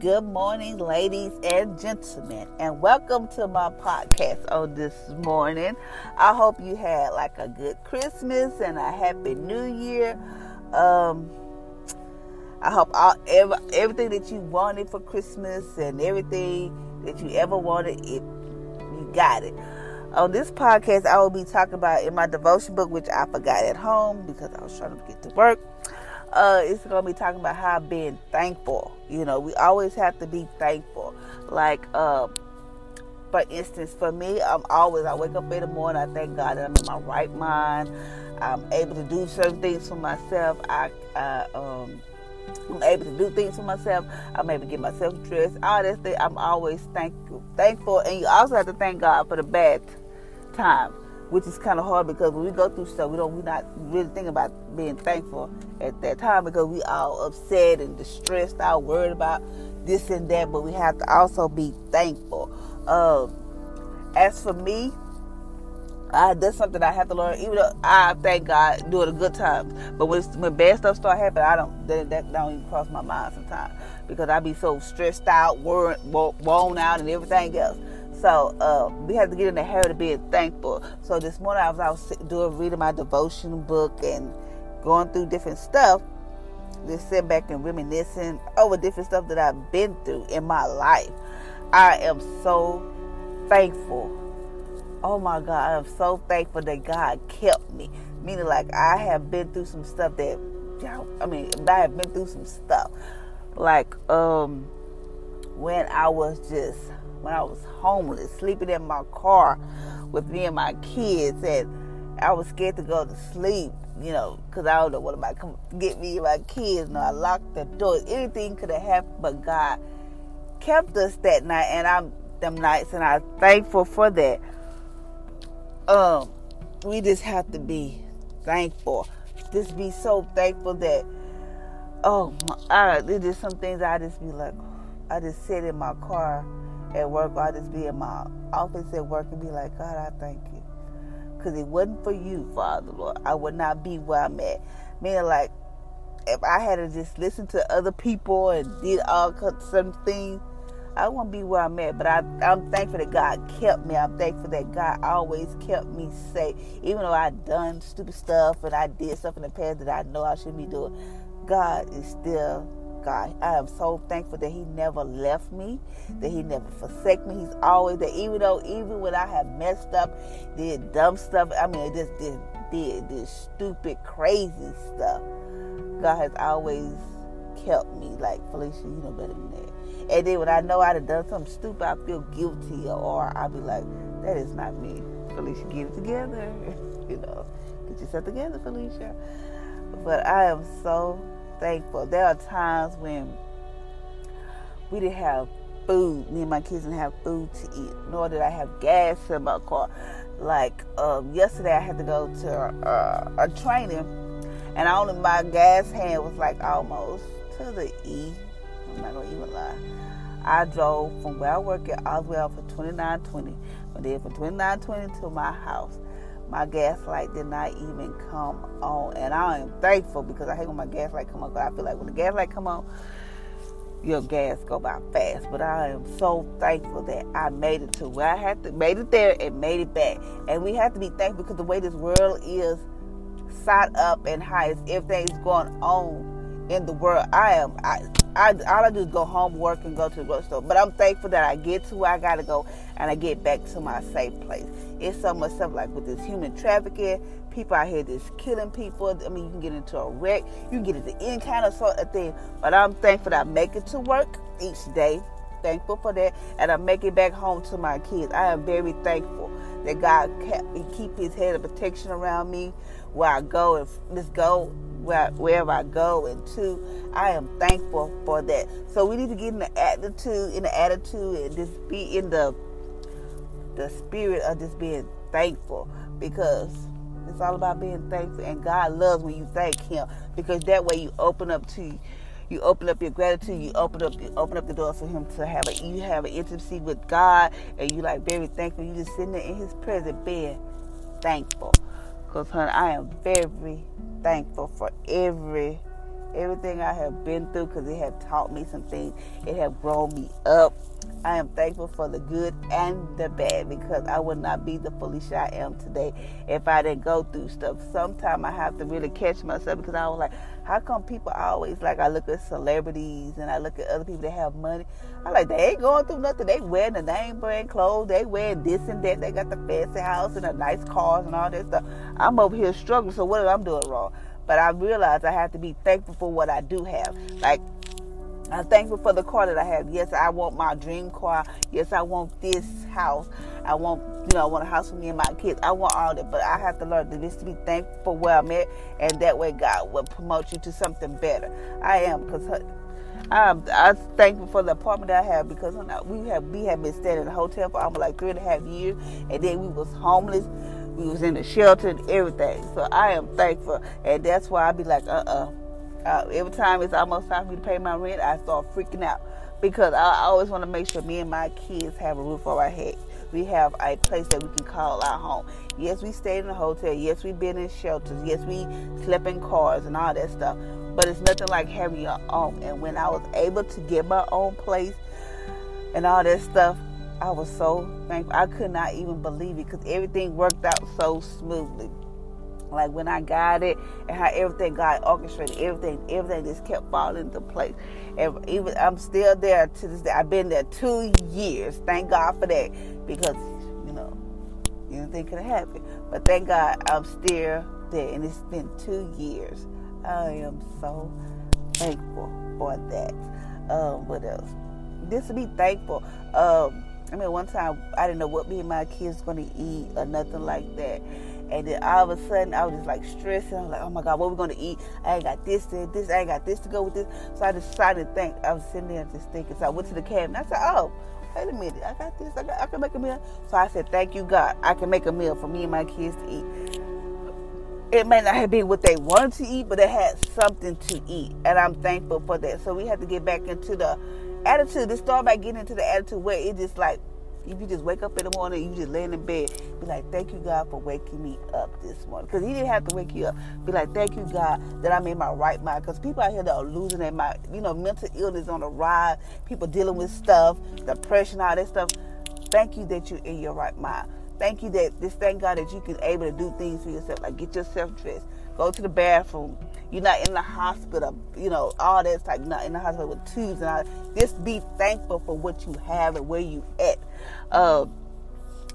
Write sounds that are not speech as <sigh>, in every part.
Good morning, ladies and gentlemen, and welcome to my podcast on this morning. I hope you had like a good Christmas and a happy New Year. Um, I hope all every, everything that you wanted for Christmas and everything that you ever wanted, it you got it. On this podcast, I will be talking about in my devotion book, which I forgot at home because I was trying to get to work uh, it's gonna be talking about how being thankful. You know, we always have to be thankful. Like, uh, for instance, for me, I'm always I wake up in the morning. I thank God that I'm in my right mind. I'm able to do certain things for myself. I, I um, I'm able to do things for myself. I'm able to get myself dressed. All that thing. I'm always thankful, thankful, and you also have to thank God for the bad times which is kind of hard because when we go through stuff, we don't we not really think about being thankful at that time because we all upset and distressed, all worried about this and that. But we have to also be thankful. Um, as for me, that's something I have to learn. Even though I thank God during the good times, but when, when bad stuff start happening, I don't that, that don't even cross my mind sometimes because I be so stressed out, worried, worn out, and everything else. So uh, we have to get in the habit of being thankful. So this morning I was doing reading my devotion book and going through different stuff. Just sitting back and reminiscing over different stuff that I've been through in my life. I am so thankful. Oh my God, I am so thankful that God kept me. Meaning, like I have been through some stuff that, I mean, I have been through some stuff. Like um, when I was just when I was homeless, sleeping in my car with me and my kids, and I was scared to go to sleep, you know, because I don't know what about come get me and my kids. No, I locked the doors. Anything could have happened, but God kept us that night, and I'm them nights, and I'm thankful for that. Um, we just have to be thankful. Just be so thankful that oh, my, I, there's some things I just be like, I just sit in my car at work, I'll just be in my office at work and be like, God, I thank you. Because it wasn't for you, Father, Lord. I would not be where I'm at. Man, like, if I had to just listen to other people and did all certain things, I wouldn't be where I'm at. But I, I'm thankful that God kept me. I'm thankful that God always kept me safe. Even though I done stupid stuff and I did stuff in the past that I know I shouldn't be doing, God is still God. I am so thankful that He never left me, that He never forsake me. He's always there, even though, even when I have messed up, did dumb stuff, I mean, just did, did this stupid, crazy stuff. God has always kept me. Like, Felicia, you know better than that. And then when I know I'd have done something stupid, I feel guilty, or I'll be like, that is not me. Felicia, get it together. <laughs> you know, get yourself together, Felicia. But I am so thankful. There are times when we didn't have food. Me and my kids didn't have food to eat, nor did I have gas in my car. Like um, yesterday, I had to go to uh, a training, and I only my gas hand was like almost to the E. I'm not gonna even lie. I drove from where I work at all the way up for 2920, but then from 2920 to my house my gas light did not even come on. And I am thankful because I hate when my gas light come on. But I feel like when the gas light come on, your gas go by fast. But I am so thankful that I made it to where I had to made it there and made it back. And we have to be thankful because the way this world is side up and high as everything's going on in the world. I am I I all I do is go home, work, and go to the grocery store. But I'm thankful that I get to where I gotta go and I get back to my safe place. It's so much stuff like with this human trafficking, people out here just killing people. I mean, you can get into a wreck, you can get into any kind of sort of thing. But I'm thankful that I make it to work each day. Thankful for that, and I make it back home to my kids. I am very thankful that God kept, keep His head of protection around me where I go and let's go where, wherever I go. And two, I am thankful for that. So we need to get in the attitude, in the attitude, and just be in the the spirit of just being thankful because it's all about being thankful. And God loves when you thank Him because that way you open up to you open up your gratitude. You open up you open up the door for Him to have a you have an intimacy with God, and you like very thankful. You just sitting there in His presence, being thankful. Cause honey, I am very thankful for every everything I have been through because it has taught me some things. It has grown me up. I am thankful for the good and the bad because I would not be the Felicia I am today if I didn't go through stuff. Sometimes I have to really catch myself because I was like, how come people always like I look at celebrities and I look at other people that have money? I'm like they ain't going through nothing. They wearing the name brand clothes. They wearing this and that. They got the fancy house and the nice cars and all that stuff. I'm over here struggling. So what am I doing wrong? But I realize I have to be thankful for what I do have. Like I'm thankful for the car that I have. Yes, I want my dream car. Yes, I want this house. I want, you know, I want a house for me and my kids. I want all that, but I have to learn to just be thankful for where I'm at, and that way God will promote you to something better. I am because I'm, I'm thankful for the apartment that I have because we have we have been staying in a hotel for almost like three and a half years, and then we was homeless. We was in the shelter and everything. So I am thankful, and that's why I be like, uh uh-uh. uh uh, every time it's almost time for me to pay my rent, I start freaking out because I always want to make sure me and my kids have a roof over our head. We have a place that we can call our home. Yes, we stayed in a hotel. Yes, we've been in shelters. Yes, we slept in cars and all that stuff. But it's nothing like having your own. And when I was able to get my own place and all that stuff, I was so thankful. I could not even believe it because everything worked out so smoothly like when I got it and how everything got orchestrated, everything, everything just kept falling into place. And even I'm still there to this day. I've been there two years. Thank God for that because you know anything could have happened. But thank God I'm still there, and it's been two years. I am so thankful for that. Um, what else? Just to be thankful. Um, I mean, one time I didn't know what me and my kids were going to eat or nothing like that. And then all of a sudden, I was just like stressing. I was like, oh my God, what are we going to eat? I ain't got this to this. I ain't got this to go with this. So I decided to think. I was sitting there just thinking. So I went to the cabinet. I said, oh, wait a minute. I got this. I, got, I can make a meal. So I said, thank you, God. I can make a meal for me and my kids to eat. It may not have been what they wanted to eat, but they had something to eat. And I'm thankful for that. So we had to get back into the attitude. To start by getting into the attitude where it just like, if you just wake up in the morning, you just lay in bed, be like, thank you, God, for waking me up this morning. Because He didn't have to wake you up. Be like, thank you, God, that I'm in my right mind. Because people out here that are losing their mind, you know, mental illness on the rise, people dealing with stuff, depression, all that stuff. Thank you that you're in your right mind. Thank you that this thank God that you can able to do things for yourself, like get yourself dressed, go to the bathroom. You're not in the hospital, you know, all that type. You're not in the hospital with tubes and all. Just be thankful for what you have and where you at. Uh,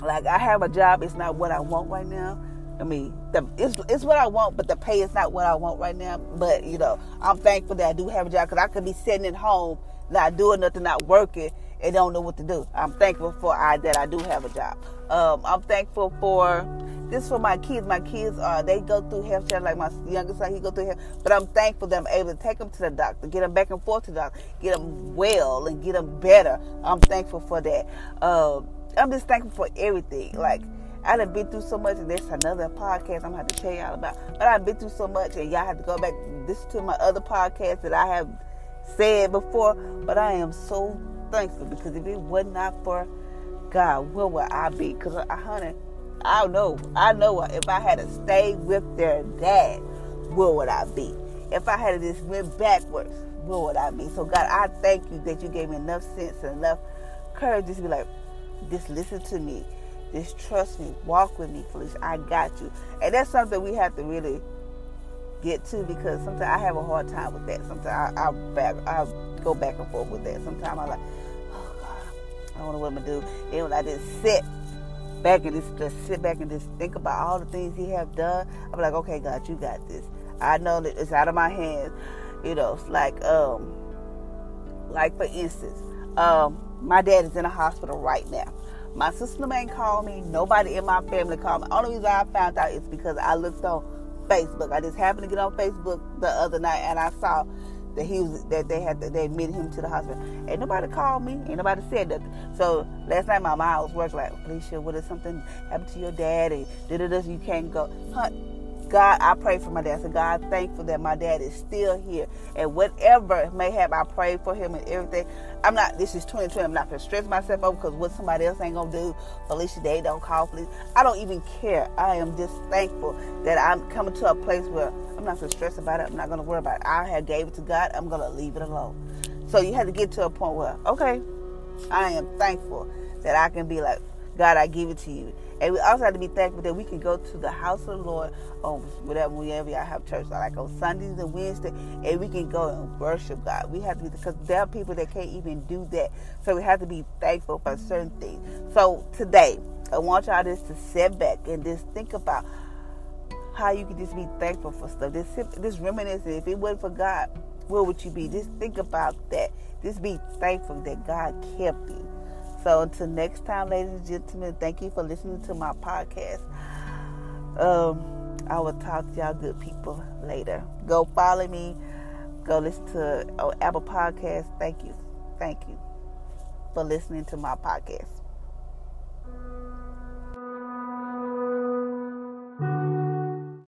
like I have a job, it's not what I want right now. I mean, the, it's it's what I want, but the pay is not what I want right now. But you know, I'm thankful that I do have a job because I could be sitting at home, not doing nothing, not working, and don't know what to do. I'm thankful for I that I do have a job. Um, I'm thankful for this for my kids. My kids uh, they go through health care like my youngest son. He go through health, but I'm thankful that I'm able to take them to the doctor, get them back and forth to the doctor, get them well and get them better. I'm thankful for that. Uh, I'm just thankful for everything. Like I done been through so much, and there's another podcast I'm gonna have to tell y'all about. But I've been through so much, and y'all have to go back listen to my other podcast that I have said before. But I am so thankful because if it was not for God, where would I be? Because I, uh, honey, I don't know, I know uh, if I had to stay with their dad, where would I be? If I had to just went backwards, where would I be? So God, I thank you that you gave me enough sense and enough courage just to be like, just listen to me. Just trust me. Walk with me, Felicia. I got you. And that's something we have to really get to because sometimes I have a hard time with that. Sometimes I, I back I go back and forth with that. Sometimes I'm like, I don't know what I'm gonna do. Then when I just sit back and just, just sit back and just think about all the things He have done, I'm like, okay, God, you got this. I know that it's out of my hands. You know, it's like um, like for instance, um, my dad is in a hospital right now. My sister ain't called me. Nobody in my family called me. Only reason I found out is because I looked on Facebook. I just happened to get on Facebook the other night and I saw that he was that they had to, they admitted him to the hospital. Ain't nobody called me. Ain't nobody said nothing. So last night my mom was working like, Felicia, what if something happened to your dad and da da you can't go. Huh, God, I pray for my dad. So God, thankful that my dad is still here. And whatever may happen, I pray for him and everything. I'm not, this is 2020. I'm not going to stress myself over because what somebody else ain't going to do. Felicia, they don't call Felicia. I don't even care. I am just thankful that I'm coming to a place where I'm not so stressed about it. I'm not going to worry about it. I have gave it to God. I'm going to leave it alone. So you have to get to a point where, okay, I am thankful that I can be like, God, I give it to you. And we also have to be thankful that we can go to the house of the Lord on whatever whenever y'all have church, like on Sundays and Wednesdays, and we can go and worship God. We have to be because there are people that can't even do that. So we have to be thankful for certain things. So today, I want y'all just to sit back and just think about how you can just be thankful for stuff. Just just reminiscing. If it wasn't for God, where would you be? Just think about that. Just be thankful that God kept you. So until next time, ladies and gentlemen, thank you for listening to my podcast. Um, I will talk to y'all good people later. Go follow me. Go listen to oh, Apple Podcast. Thank you. Thank you for listening to my podcast.